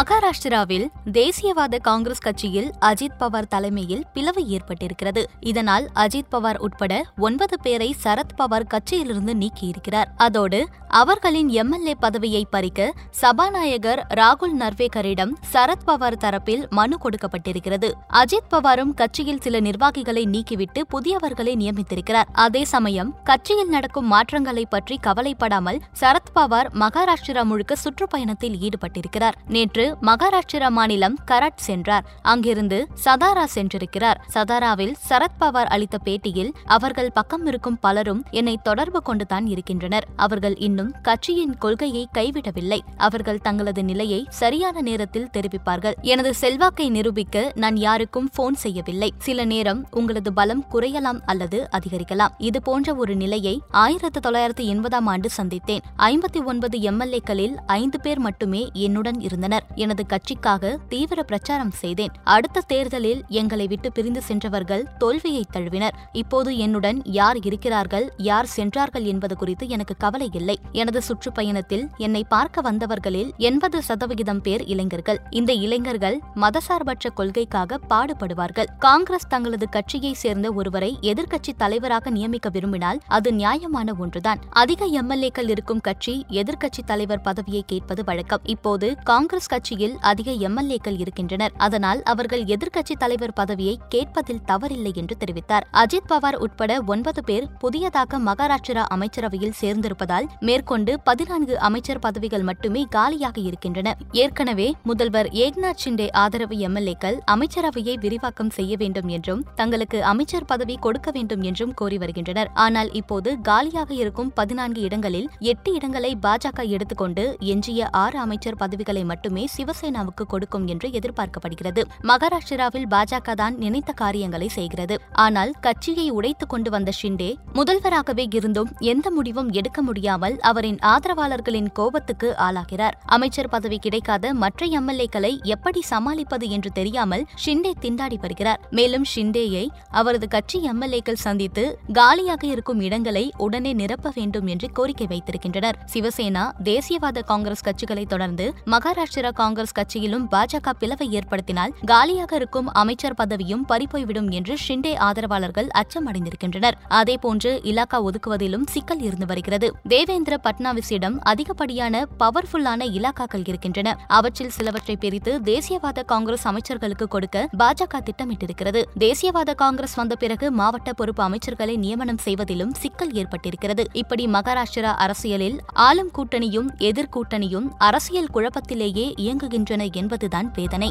மகாராஷ்டிராவில் தேசியவாத காங்கிரஸ் கட்சியில் அஜித் பவார் தலைமையில் பிளவு ஏற்பட்டிருக்கிறது. இதனால் அஜித் பவார் உட்பட ஒன்பது பேரை சரத் பவார் கட்சியிலிருந்து நீக்கியிருக்கிறார். அதோடு அவர்களின் எம்எல்ஏ பதவியை பறிக்க சபாநாயகர் ராகுல் நர்வேகரிடம் சரத் பவார் தரப்பில் மனு கொடுக்கப்பட்டிருக்கிறது. அஜித் பவாரும் கட்சியில் சில நிர்வாகிகளை நீக்கிவிட்டு புதியவர்களை நியமித்திருக்கிறார். அதே சமயம் கட்சியில் நடக்கும் மாற்றங்களை பற்றி கவலைப்படாமல் சரத் பவார் மகாராஷ்டிரா முழுக்க சுற்றுப்பயணத்தில் ஈடுபட்டிருக்கிறார். நேற்று மகாராஷ்டிரா மாநிலம் கராட் சென்றார். அங்கிருந்து சதாரா சென்றிருக்கிறார். சதாராவில் சரத்பவார் அளித்த பேட்டியில் அவர்கள் பக்கம் இருக்கும் பலரும் என்னை தொடர்பு கொண்டுதான் இருக்கின்றனர். அவர்கள் இன்னும் கட்சியின் கொள்கையை கைவிடவில்லை. அவர்கள் தங்களது நிலையை சரியான நேரத்தில் தெரிவிப்பார்கள். எனது செல்வாக்கை நிரூபிக்க நான் யாருக்கும் போன் செய்யவில்லை. சில நேரம் உங்களது பலம் குறையலாம் அல்லது அதிகரிக்கலாம். இது போன்ற ஒரு நிலையை ஆயிரத்து தொள்ளாயிரத்து எண்பதாம் ஆண்டு சந்தித்தேன். ஐம்பத்தி ஒன்பது எம்எல்ஏக்களில் ஐந்து பேர் மட்டுமே என்னுடன் இருந்தனர். எனது கட்சிக்காக தீவிர பிரச்சாரம் செய்தேன். அடுத்த தேர்தலில் எங்களை விட்டு பிரிந்து சென்றவர்கள் தோல்வியை தழுவினர். இப்போது என்னுடன் யார் இருக்கிறார்கள் யார் சென்றார்கள் என்பது குறித்து எனக்கு கவலை இல்லை. எனது சுற்றுப்பயணத்தில் என்னை பார்க்க வந்தவர்களில் எண்பது சதவிகிதம் பேர் இளைஞர்கள். இந்த இளைஞர்கள் மதசார்பற்ற கொள்கைக்காக பாடுபடுவார்கள். காங்கிரஸ் தங்களது கட்சியை சேர்ந்த ஒருவரை எதிர்க்கட்சி தலைவராக நியமிக்க விரும்பினால் அது நியாயமான ஒன்றுதான். அதிக எம்எல்ஏக்கள் இருக்கும் கட்சி எதிர்க்கட்சி தலைவர் பதவியை கேட்பது வழக்கம். இப்போது காங்கிரஸ் கட்சி கட்சியில் அதிக எம்எல்ஏக்கள் இருக்கின்றனர். அதனால் அவர்கள் எதிர்க்கட்சி தலைவர் பதவியை கேட்பதில் தவறில்லை என்று தெரிவித்தார். அஜித் பவார் உட்பட ஒன்பது பேர் புதியதாக மகாராஷ்டிரா அமைச்சரவையில் சேர்ந்திருப்பதால் மேற்கொண்டு பதினான்கு அமைச்சர் பதவிகள் மட்டுமே காலியாக இருக்கின்றன. ஏற்கனவே முதல்வர் ஏக்நாத் ஷிண்டே ஆதரவு எம்எல்ஏக்கள் அமைச்சரவையை விரிவாக்கம் செய்ய வேண்டும் என்றும் தங்களுக்கு அமைச்சர் பதவி கொடுக்க வேண்டும் என்றும் கோரி வருகின்றனர். ஆனால் இப்போது காலியாக இருக்கும் பதினான்கு இடங்களில் எட்டு இடங்களை பாஜக எடுத்துக்கொண்டு எஞ்சிய ஆறு அமைச்சர் பதவிகளை மட்டுமே சிவசேனாவுக்கு கொடுக்கும் என்று எதிர்பார்க்கப்படுகிறது. மகாராஷ்டிராவில் பாஜக தான் நினைத்த காரியங்களை செய்கிறது. ஆனால் கட்சியை உடைத்துக் கொண்டு வந்த ஷிண்டே முதல்வராகவே இருந்தும் எந்த முடிவும் எடுக்க முடியாமல் அவரின் ஆதரவாளர்களின் கோபத்துக்கு ஆளாகிறார். அமைச்சர் பதவி கிடைக்காத மற்ற எம்எல்ஏக்களை எப்படி சமாளிப்பது என்று தெரியாமல் ஷிண்டே திண்டாடி வருகிறார். மேலும் ஷிண்டேயை அவரது கட்சி எம்எல்ஏக்கள் சந்தித்து காலியாக இருக்கும் இடங்களை உடனே நிரப்ப வேண்டும் என்று கோரிக்கை வைத்திருக்கின்றனர். சிவசேனா தேசியவாத காங்கிரஸ் கட்சிகளை தொடர்ந்து மகாராஷ்டிரா காங்கிரஸ் கட்சியிலும் பாஜக பிளவை ஏற்படுத்தினால் காலியாக இருக்கும் அமைச்சர் பதவியும் பறிப்போய்விடும் என்று ஷிண்டே ஆதரவாளர்கள் அச்சமடைந்திருக்கின்றனர். அதேபோன்று இலாக்கா ஒதுக்குவதிலும் சிக்கல் இருந்து வருகிறது. தேவேந்திர பட்னாவிஸிடம் அதிகப்படியான பவர்ஃபுல்லான இலாக்காக்கள் இருக்கின்றன. அவற்றில் சிலவற்றை பிரித்து தேசியவாத காங்கிரஸ் அமைச்சர்களுக்கு கொடுக்க பாஜக திட்டமிட்டிருக்கிறது. தேசியவாத காங்கிரஸ் வந்த பிறகு மாவட்ட பொறுப்பு அமைச்சர்களை நியமனம் செய்வதிலும் சிக்கல் ஏற்பட்டிருக்கிறது. இப்படி மகாராஷ்டிரா அரசியலில் ஆளும் கூட்டணியும் எதிர்கூட்டணியும் அரசியல் குழப்பத்திலேயே இயங்குகின்றன என்பதுதான் வேதனை.